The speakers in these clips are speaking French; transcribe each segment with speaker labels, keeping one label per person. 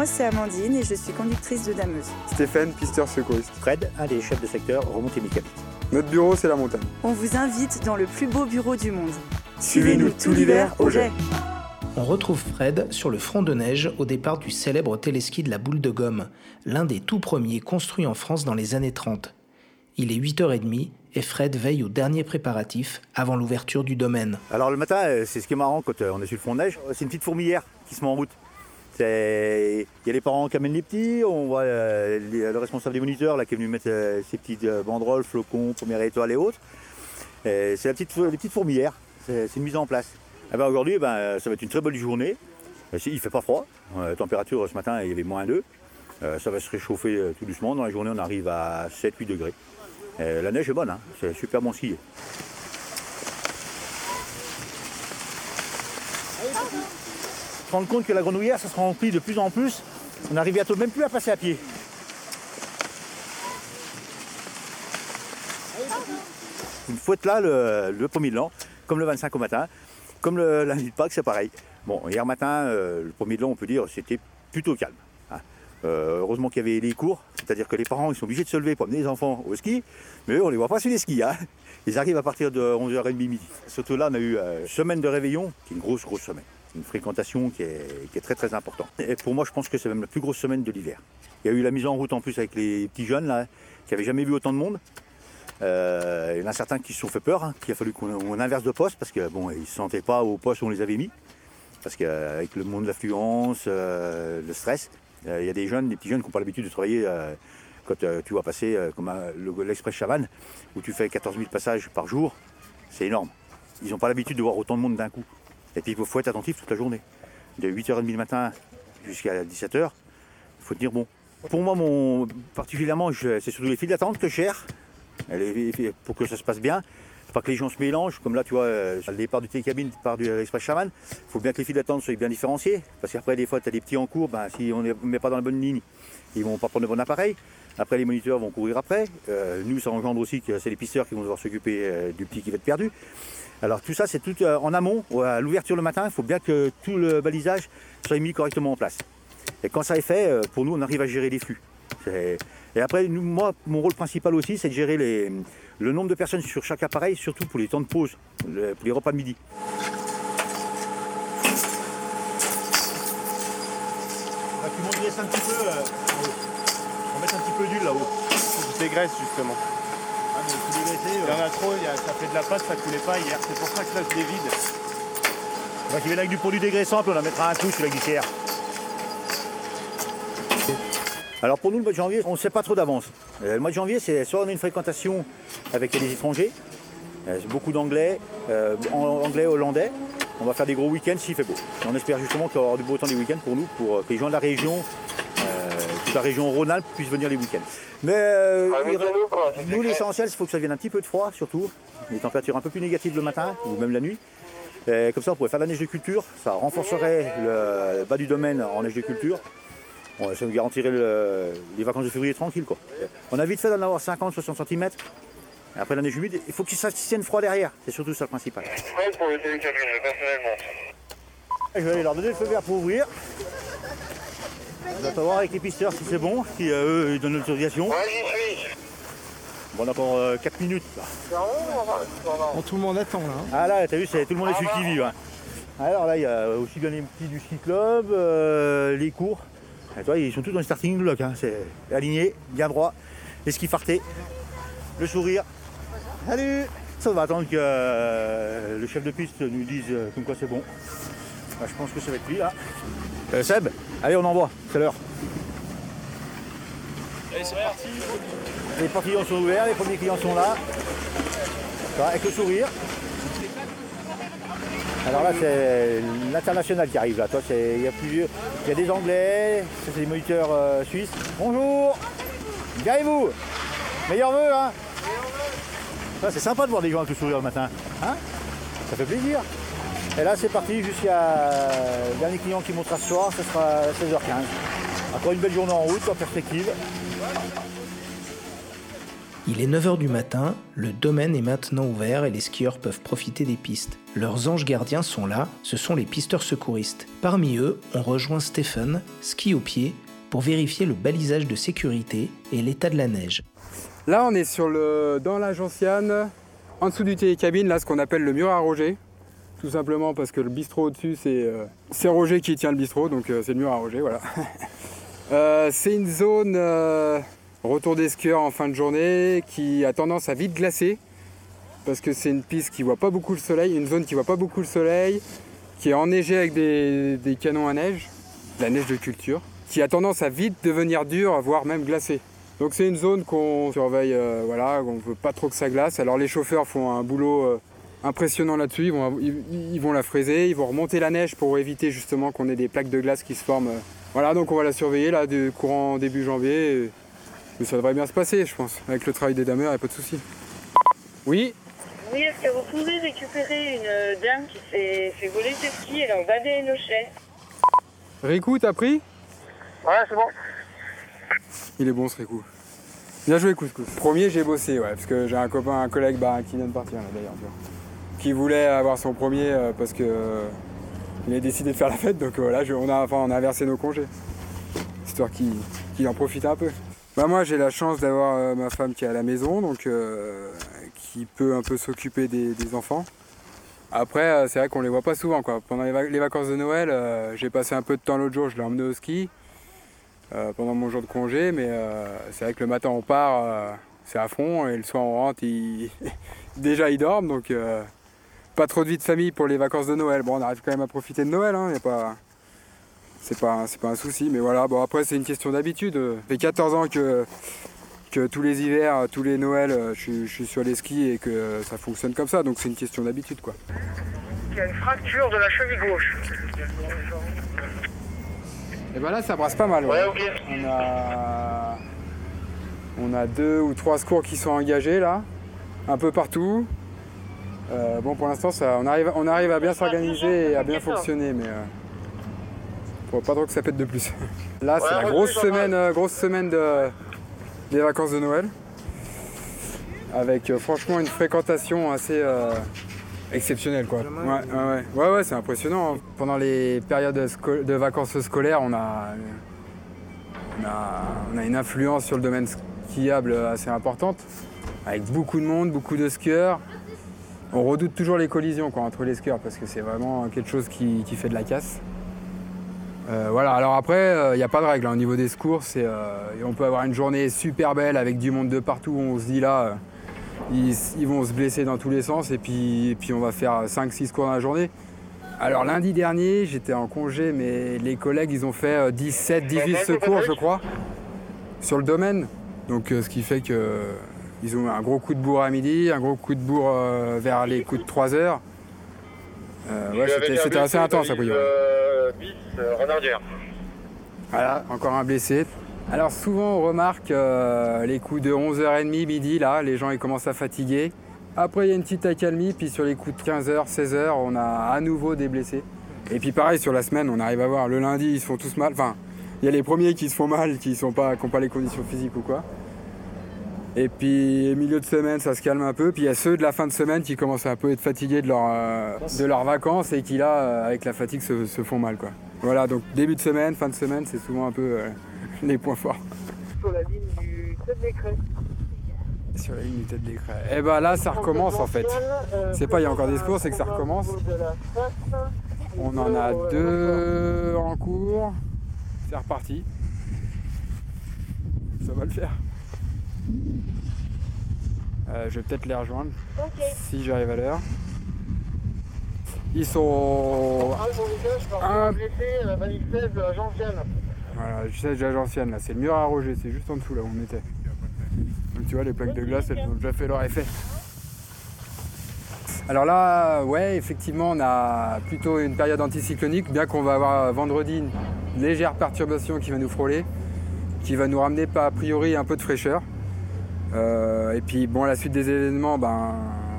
Speaker 1: Moi, c'est Amandine et je suis conductrice de dameuse.
Speaker 2: Stéphane, pisteur secouriste.
Speaker 3: Fred, un des chefs de secteur remontée mécanique.
Speaker 2: Notre bureau, c'est la montagne.
Speaker 1: On vous invite dans le plus beau bureau du monde.
Speaker 2: Suivez-nous tout l'hiver au jet.
Speaker 4: On retrouve Fred sur le front de neige au départ du célèbre téléski de la boule de gomme, l'un des tout premiers construits en France dans les années 30. Il est 8h30 et Fred veille aux derniers préparatifs avant l'ouverture du domaine.
Speaker 3: Alors le matin, euh, c'est ce qui est marrant quand euh, on est sur le front de neige, c'est une petite fourmilière qui se met en route. Il y a les parents qui amènent les petits, on voit euh, le responsable des moniteurs là, qui est venu mettre euh, ses petites euh, banderoles, flocons, première étoile et autres. C'est la petite, les petites fourmilières, c'est une mise en place. Eh ben, Aujourd'hui, ben, euh, ça va être une très belle journée. Il ne fait pas froid, la température ce matin il y avait moins 2. Euh, ça va se réchauffer tout doucement. Dans la journée, on arrive à 7-8 degrés. La neige est bonne, hein. c'est super bon skier. Se rendre compte que la grenouillère, ça se remplit de plus en plus. On n'arrive bientôt même plus à passer à pied. Une fouette là le, le premier de l'an, comme le 25 au matin, comme le lundi de Pâques, c'est pareil. Bon, hier matin, euh, le premier de l'an, on peut dire, c'était plutôt calme. hein. Euh, heureusement qu'il y avait les cours, c'est-à-dire que les parents ils sont obligés de se lever pour amener les enfants au ski, mais eux, on les voit pas sur les skis. hein. Ils arrivent à partir de 11h30 midi. Surtout là, on a eu euh, semaine de réveillon, qui est une grosse, grosse semaine. Une fréquentation qui est, très, très importante. Et pour moi, je pense que c'est même la plus grosse semaine de l'hiver. Il y a eu la mise en route en plus avec les petits jeunes, là, qui n'avaient jamais vu autant de monde. Euh, il y en a certains qui se sont fait peur, hein, qu'il a fallu qu'on on inverse de poste, parce que bon, ils ne se sentaient pas au poste où on les avait mis. Parce qu'avec le monde de l'affluence, euh, le stress, euh, il y a des jeunes, des petits jeunes qui n'ont pas l'habitude de travailler quand tu vas passer comme l'Express Chavannes, où tu fais 14 000 passages par jour, c'est énorme. Ils n'ont pas l'habitude de voir autant de monde d'un coup. Et puis il faut être attentif toute la journée. De 8h30 le matin jusqu'à 17h, il faut tenir bon. Pour moi, mon, particulièrement, c'est surtout les files d'attente que je pour que ça se passe bien. Faut pas que les gens se mélangent, comme là, tu vois, euh, le départ du télécabine, par du Express Chavannes. Il faut bien que les files d'attente soient bien différenciées, parce qu'après, des fois, tu as des petits en cours, ben, si on ne les met pas dans la bonne ligne, ils vont pas prendre le bon appareil. Après, les moniteurs vont courir après. Euh, nous, ça engendre aussi que c'est les pisteurs qui vont devoir s'occuper euh, du petit qui va être perdu. Alors tout ça, c'est tout euh, en amont, à l'ouverture le matin, il faut bien que tout le balisage soit mis correctement en place. Et quand ça est fait, pour nous, on arrive à gérer les flux. Et après, moi, mon rôle principal aussi, c'est de gérer le nombre de personnes sur chaque appareil, surtout pour les temps de pause, pour les repas de midi. montes un petit peu, on va mettre un petit peu d'huile là-haut.
Speaker 5: Tu dégraisses justement.
Speaker 3: Ah, mais tout dégraisser,
Speaker 5: Il y
Speaker 3: euh,
Speaker 5: en a trop, il y a- ça fait de la pâte, ça coulait pas hier. C'est pour ça que là je les vide.
Speaker 3: on va tirer avec du produit dégraissant, puis on en mettra un coup sur la glissière. Alors pour nous, le mois de janvier, on ne sait pas trop d'avance. Euh, le mois de janvier, c'est soit on a une fréquentation avec des étrangers, euh, beaucoup d'anglais, euh, anglais, hollandais. On va faire des gros week-ends s'il fait beau. Et on espère justement qu'il y aura du beau temps des week-ends pour nous, pour euh, que les gens de la région, euh, la région Rhône-Alpes puissent venir les week-ends. Mais euh, il- nous, l'essentiel, il faut que ça vienne un petit peu de froid, surtout. Les températures un peu plus négatives le matin ou même la nuit. Et comme ça, on pourrait faire la neige de culture. Ça renforcerait le bas du domaine en neige de culture. Bon, ça nous garantirait le- les vacances de février tranquille. Quoi. On a vite fait d'en avoir 50-60 cm. Après la neige humide, il faut que ça tienne froid derrière. C'est surtout ça le principal.
Speaker 6: Ouais, pour le télécabine, personnellement.
Speaker 3: Je vais aller leur donner le feu vert pour ouvrir. On va voir avec les pisteurs si c'est bon, si euh, eux ils donnent l'autorisation.
Speaker 6: Ouais, j'y suis.
Speaker 3: Bon, on a encore 4 minutes. là.
Speaker 4: Tout le monde attend là. hein.
Speaker 3: Ah là, t'as vu, c'est tout le monde est le qui-vive. hein. Alors là, il y a aussi bien les petits du ski club, euh, les cours. Et toi, ils sont tous dans le starting block. hein. C'est aligné, bien droit. Les skis fartés, le sourire. Salut Ça, on va attendre que euh, le chef de piste nous dise euh, comme quoi c'est bon. Bah, je pense que ça va être lui là. Euh, Seb, allez, on envoie, c'est l'heure.
Speaker 5: Allez, c'est parti.
Speaker 3: Les portes clients sont ouverts, les premiers clients sont là. Avec le sourire. Alors là, c'est l'international qui arrive là. Toi, c'est- il y a plusieurs. Il y a des Anglais, ça c'est des moniteurs euh, suisses. Bonjour Bien et vous Meilleurs vœux, hein Ça, C'est sympa de voir des gens avec le sourire le matin. Hein Ça fait plaisir. Et là, c'est parti jusqu'à le dernier client qui montera ce soir, ce sera à 16h15. Encore une belle journée en route, en perspective.
Speaker 4: Il est 9h du matin, le domaine est maintenant ouvert et les skieurs peuvent profiter des pistes. Leurs anges gardiens sont là, ce sont les pisteurs secouristes. Parmi eux, on rejoint Stephen, ski au pied, pour vérifier le balisage de sécurité et l'état de la neige.
Speaker 2: Là, on est sur le, dans la gentiane, en dessous du télécabine, là, ce qu'on appelle le mur à Roger. Tout simplement parce que le bistrot au-dessus, c'est euh, Roger qui tient le bistrot, donc euh, c'est le mur à Roger, voilà. Euh, c'est une zone retour des skieurs en fin de journée qui a tendance à vite glacer parce que c'est une piste qui voit pas beaucoup le soleil, une zone qui voit pas beaucoup le soleil, qui est enneigée avec des, canons à neige, la neige de culture, qui a tendance à vite devenir dure, voire même glacée. Donc c'est une zone qu'on surveille, voilà, on veut pas trop que ça glace. Alors les chauffeurs font un boulot impressionnant là-dessus, ils vont, ils, ils vont la fraiser, ils vont remonter la neige pour éviter justement qu'on ait des plaques de glace qui se forment. euh. Voilà, donc on va la surveiller là du courant début janvier. et- mais ça devrait bien se passer, je pense. Avec le travail des dameurs, il n'y a pas de souci. Oui,
Speaker 7: Oui, est-ce que vous pouvez récupérer une euh, dame qui s'est fait voler ses skis Elle a invadé une Nochet.
Speaker 2: Riku, t'as pris?
Speaker 6: Ouais, c'est bon.
Speaker 2: Il est bon ce Riku. Bien joué Couscous. Premier j'ai bossé ouais, parce que j'ai un copain, un collègue bah, qui vient de partir là d'ailleurs, tu vois, qui voulait avoir son premier euh, parce que euh, il a décidé de faire la fête donc euh, voilà, je- on, a, enfin, on a inversé nos congés. Histoire qu'il en profite un peu. Bah, moi j'ai la chance d'avoir ma femme qui est à la maison donc qui peut un peu s'occuper des, enfants. Après c'est vrai qu'on les voit pas souvent quoi. Pendant les, va- les vacances de Noël, j'ai passé un peu de temps l'autre jour, je l'ai emmené au ski pendant mon jour de congé, mais c'est vrai que le matin on part, c'est à fond, et le soir on rentre, ils- déjà ils dorment, donc pas trop de vie de famille pour les vacances de Noël. Bon, on arrive quand même à profiter de Noël, hein, y a pas... c'est pas, c'est pas un souci, mais voilà, bon après c'est une question d'habitude. Ça fait 14 ans que, que tous les hivers, tous les Noëls, euh, je, suis- je suis sur les skis et que ça fonctionne comme ça, donc c'est une question d'habitude quoi.
Speaker 6: Il y a une fracture de la cheville gauche.
Speaker 2: Et ben là ça brasse pas mal.
Speaker 6: Ouais.
Speaker 2: On a, on a deux ou trois secours qui sont engagés là, un peu partout. Euh, bon, pour l'instant, ça, on arrive, on arrive à bien s'organiser et à bien fonctionner, mais euh, faut pas trop que ça pète de plus. Là, c'est
Speaker 6: Ouais,
Speaker 2: la
Speaker 6: ouais,
Speaker 2: grosse semaine, euh, grosse semaine de, des vacances de Noël, avec euh, franchement une fréquentation assez euh, exceptionnelle, quoi. Ouais, ouais, ouais, ouais, ouais, c'est impressionnant. hein. Pendant les périodes sco- de vacances scolaires, on a, on a, on a une influence sur le domaine skiable assez importante, avec beaucoup de monde, beaucoup de skieurs. On redoute toujours les collisions quoi, entre les skieurs parce que c'est vraiment quelque chose qui, qui fait de la casse. Euh, voilà, alors après, il n'y a pas de règle. hein. Au niveau des secours, c'est, euh, on peut avoir une journée super belle avec du monde de partout. On se dit là, euh, ils, ils vont se blesser dans tous les sens et puis, et puis on va faire 5-6 secours dans la journée. Alors lundi dernier, j'étais en congé, mais les collègues, ils ont fait euh, 17, 18 secours, je crois, sur le domaine. Donc euh, ce qui fait que euh, ils ont eu un gros coup de bourre à midi, un gros coup de bourre euh, vers les coups de 3 heures. Euh, ouais, c'était, assez intense à Couillon.
Speaker 6: Euh, renardière.
Speaker 2: Voilà, encore un blessé. Alors souvent on remarque euh, les coups de 11h30, midi, là, les gens ils commencent à fatiguer. Après il y a une petite accalmie, puis sur les coups de 15h, 16h, on a à nouveau des blessés. Et puis pareil sur la semaine, on arrive à voir, le lundi ils se font tous mal. Enfin, il y a les premiers qui se font mal, qui n'ont pas, qui ont pas les conditions physiques ou quoi. Et puis milieu de semaine ça se calme un peu. Puis il y a ceux de la fin de semaine qui commencent à un peu être fatigués de, leur, euh, de leurs vacances et qui là, euh, avec la fatigue, se, se font mal. Quoi. Voilà, donc début de semaine, fin de semaine, c'est souvent un peu euh, les points forts.
Speaker 6: Sur la ligne du tête d'écran.
Speaker 2: Sur la ligne du tête d'écran. Et ben là, ça recommence en fait. C'est pas il y a encore des secours, c'est que ça recommence. On en a deux en cours. C'est reparti. Ça va le faire. Euh, je vais peut-être les rejoindre si j'arrive à l'heure. Ils sont. Un-
Speaker 6: blessé, la manifeste de la gentiane.
Speaker 2: Voilà, je sais, j'ai l'ancienne là, c'est le mur à Roger, c'est juste en dessous là où on était. Donc tu vois, les plaques de glace, elles ont déjà fait leur effet. Alors là, ouais, effectivement, on a plutôt une période anticyclonique, bien qu'on va avoir vendredi une légère perturbation qui va nous frôler, qui va nous ramener pas a priori un peu de fraîcheur. Euh, et puis bon, à la suite des événements, ben,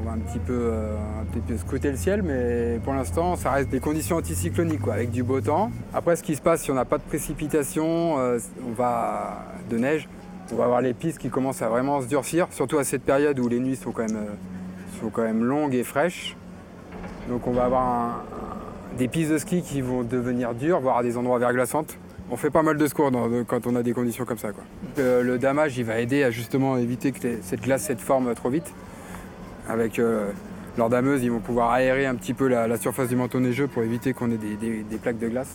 Speaker 2: on va un petit peu, euh, un petit peu le ciel, mais pour l'instant, ça reste des conditions anticycloniques, quoi, avec du beau temps. Après, ce qui se passe, si on n'a pas de précipitation, euh, on va de neige, On va avoir les pistes qui commencent à vraiment se durcir, surtout à cette période où les nuits sont quand même, euh, sont quand même longues et fraîches. Donc on va avoir des pistes de ski qui vont devenir dures, voire des endroits verglaçantes. On fait pas mal de secours dans- de- quand on a des conditions comme ça. Quoi. Euh, le damage, il va aider à justement éviter que les- cette glace cette forme trop vite. Avec euh, leurs dameuses, ils vont pouvoir aérer un petit peu la, la surface du manteau neigeux pour éviter qu'on ait des- des- des plaques de glace.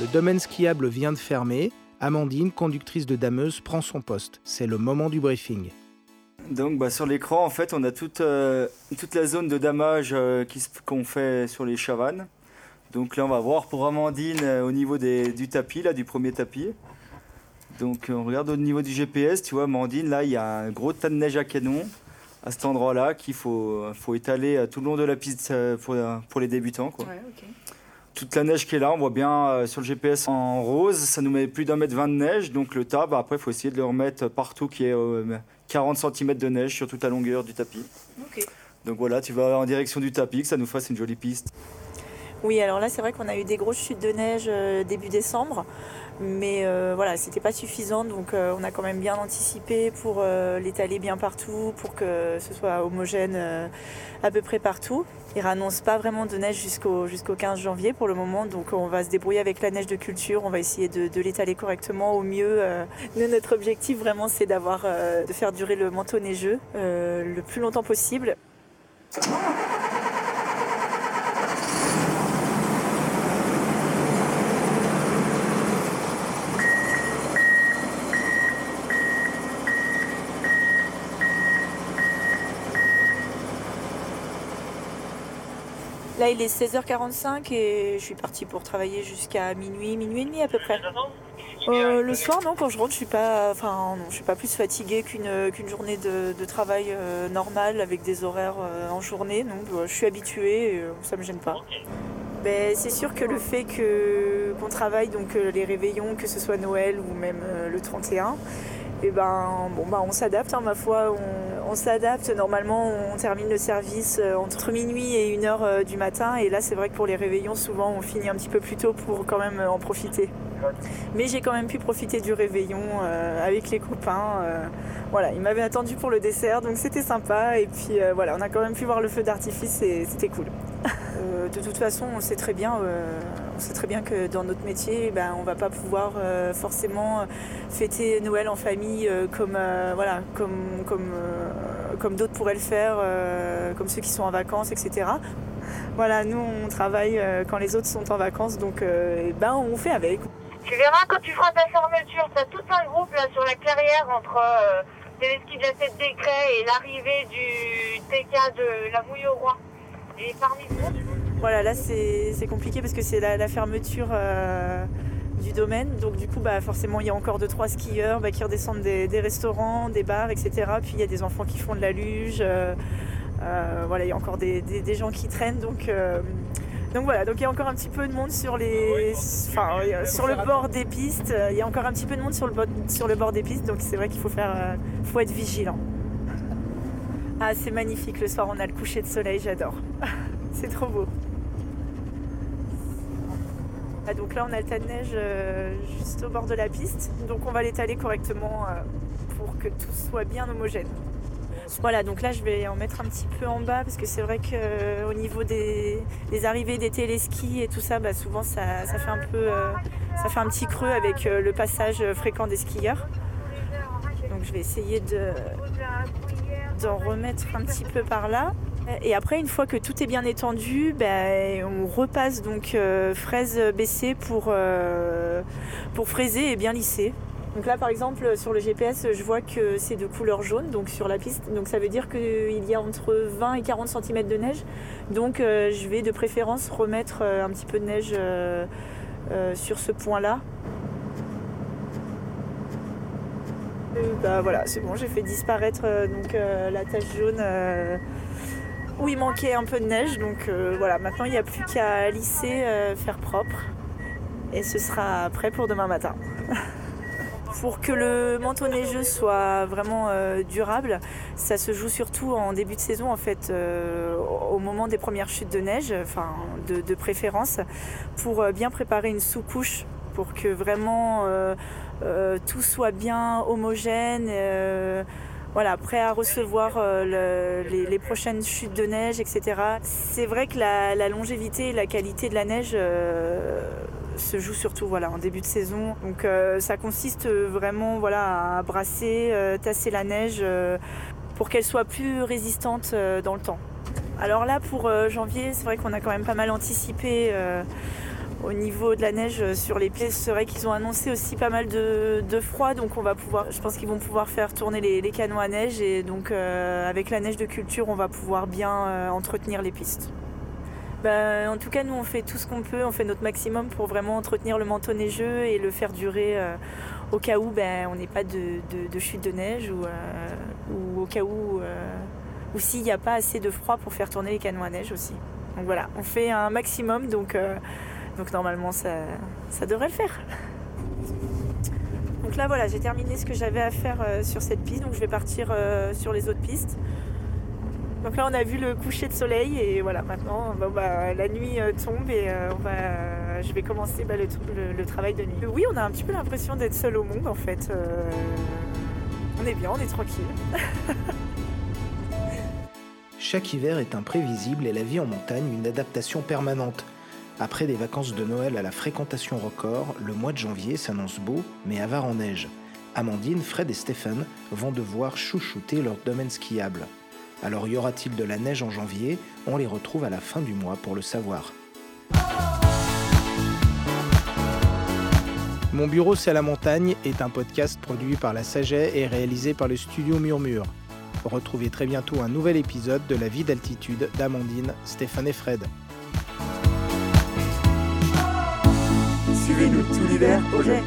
Speaker 4: Le domaine skiable vient de fermer. Amandine, conductrice de dameuse, prend son poste. C'est le moment du briefing.
Speaker 8: Donc bah, sur l'écran, en fait, on a toute, euh, toute la zone de damage euh, qu'on fait sur les chavannes. Donc là, on va voir pour Amandine euh, au niveau des- du tapis, là, du premier tapis. Donc euh, on regarde au niveau du GPS, tu vois, Amandine, là, il y a un gros tas de neige à canon à cet endroit-là qu'il faut, faut étaler euh, tout le long de la piste euh, pour, euh, pour les débutants. Quoi. Toute la neige qui est là, on voit bien euh, sur le GPS en rose, ça nous met plus d'un mètre vingt de neige. Donc le tas, bah, après, il faut essayer de le remettre partout qui est euh, 40 cm de neige sur toute la longueur du tapis. Donc voilà, tu vas en direction du tapis, que ça nous fasse une jolie piste.
Speaker 9: Oui, alors là, c'est vrai qu'on a eu des grosses chutes de neige euh, début décembre, mais euh, voilà, c'était pas suffisant, donc euh, on a quand même bien anticipé pour l'étaler bien partout, pour que ce soit homogène à peu près partout. Il annonce pas vraiment de neige jusqu'au jusqu'au 15 janvier pour le moment, donc on va se débrouiller avec la neige de culture, on va essayer de, de l'étaler correctement au mieux. Nous, notre objectif vraiment, c'est d'avoir, de faire durer le manteau neigeux le plus longtemps possible. Là, il est 16h45 et je suis partie pour travailler jusqu'à minuit, minuit et demi à peu près. Euh, le soir, non, quand je rentre, je suis pas, enfin, non, je suis pas plus fatiguée qu'une journée de, travail euh, normale avec des horaires euh, en journée. Euh, je suis habituée, et, ça me gêne pas. Ben, c'est sûr que le fait qu'on travaille donc les réveillons, que ce soit Noël ou même le 31, et ben bon bah on s'adapte, hein, ma foi, on, s'adapte. Normalement, on termine le service euh, entre minuit et 1h du matin, et là c'est vrai que pour les réveillons, souvent on finit un petit peu plus tôt pour quand même euh, en profiter. Mais j'ai quand même pu profiter du réveillon euh, avec les copains. euh, voilà, ils m'avaient attendu pour le dessert, donc c'était sympa. Et puis euh, voilà, on a quand même pu voir le feu d'artifice et c'était cool. Euh, de toute façon, on sait très bien, euh, on sait très bien que dans notre métier, ben, on va pas pouvoir euh, forcément fêter Noël en famille euh, comme euh, voilà, comme comme euh, comme d'autres pourraient le faire, euh, comme ceux qui sont en vacances, etc. Voilà, nous on travaille euh, quand les autres sont en vacances, donc euh, ben on fait avec.
Speaker 7: Tu verras quand tu feras ta fermeture, t'as tout un groupe là sur la clairière entre euh, Téléski de la Tête des et l'arrivée du TK de la Mouille au Roi. Et parmi groupe,
Speaker 9: Voilà, là c'est compliqué parce que c'est la, la fermeture euh, du domaine. Donc du coup, bah, forcément, il y a encore deux trois skieurs bah, qui redescendent des, des restaurants, des bars, etc. Puis il y a des enfants qui font de la luge. euh, euh, voilà, il y a encore des, des- des gens qui traînent. Donc, donc voilà, donc il y a encore un petit peu de monde sur les, enfin, sur le bord des pistes. Il y a encore un petit peu de monde sur le, bord- sur le bord des pistes. Donc c'est vrai qu'il faut faire, faut être vigilant. Ah, c'est magnifique. Le soir, on a le coucher de soleil. J'adore. c'est trop beau. Ah, donc là, on a le tas de neige euh, juste au bord de la piste. Donc on va l'étaler correctement euh, pour que tout soit bien homogène. Voilà, donc là, je vais en mettre un petit peu en bas parce que c'est vrai qu'au niveau des, arrivées des téléskis et tout ça, bah, souvent ça, fait un peu, euh, ça fait un petit creux avec euh, le passage fréquent des skieurs. Donc je vais essayer de d'en remettre un petit peu par là. Et après, une fois que tout est bien étendu, ben, on repasse donc euh, fraise baissée pour, euh, pour fraiser et bien lisser. Donc là, par exemple, sur le GPS, je vois que c'est de couleur jaune, donc sur la piste. Donc ça veut dire qu'il y a entre 20 et 40 cm de neige. Donc euh, je vais de préférence remettre un petit peu de neige sur ce point-là. Bah voilà, c'est bon, j'ai fait disparaître donc la tache jaune où il manquait un peu de neige. Donc euh, voilà, maintenant il n'y a plus qu'à lisser, euh, faire propre. Et ce sera prêt pour demain matin. Pour que le manteau neigeux soit vraiment euh, durable, ça se joue surtout en début de saison, en fait, au moment des premières chutes de neige, enfin de, préférence, pour bien préparer une sous-couche pour que vraiment tout soit bien homogène. Voilà, prêt à recevoir euh, le- les, prochaines chutes de neige, etc. C'est vrai que la, longévité et la qualité de la neige euh, se joue surtout voilà, en début de saison. Donc euh, ça consiste vraiment voilà, à brasser, tasser la neige pour qu'elle soit plus résistante dans le temps. Alors là, pour janvier, c'est vrai qu'on a quand même pas mal anticipé au niveau de la neige euh, sur les pieds. C'est vrai qu'ils ont annoncé aussi pas mal de, froid, donc on va pouvoir, je pense qu'ils vont pouvoir faire tourner les, les canons à neige et donc euh, avec la neige de culture, on va pouvoir bien euh, entretenir les pistes. Ben, en tout cas, nous, on fait tout ce qu'on peut, on fait notre maximum pour vraiment entretenir le manteau neigeux et le faire durer au cas où ben, on n'ait pas de, chute de neige ou, au cas où, ou s'il n'y a pas assez de froid pour faire tourner les canons à neige aussi. Donc voilà, on fait un maximum, donc, donc normalement ça, ça devrait le faire. Donc là voilà, j'ai terminé ce que j'avais à faire euh, sur cette piste, donc je vais partir euh, sur les autres pistes. Donc là on a vu le coucher de soleil et voilà maintenant bah, la nuit euh, tombe et je vais commencer bah, le, le- travail de nuit. Oui on a un petit peu l'impression d'être seul au monde en fait. On est bien, on est tranquille.
Speaker 4: Chaque hiver est imprévisible et la vie en montagne une adaptation permanente. Après des vacances de Noël à la fréquentation record, le mois de janvier s'annonce beau mais avare en neige. Amandine, Fred et Stéphane vont devoir chouchouter leur domaine skiable. Alors y aura-t-il de la neige en janvier? On les retrouve à la fin du mois pour le savoir. Mon bureau c'est à la montagne est un podcast produit par la Saget et réalisé par le studio Murmure. Retrouvez très bientôt un nouvel épisode de La vie d'altitude d'Amandine, Stéphane et Fred.
Speaker 1: Suivez-nous tout l'hiver au jet.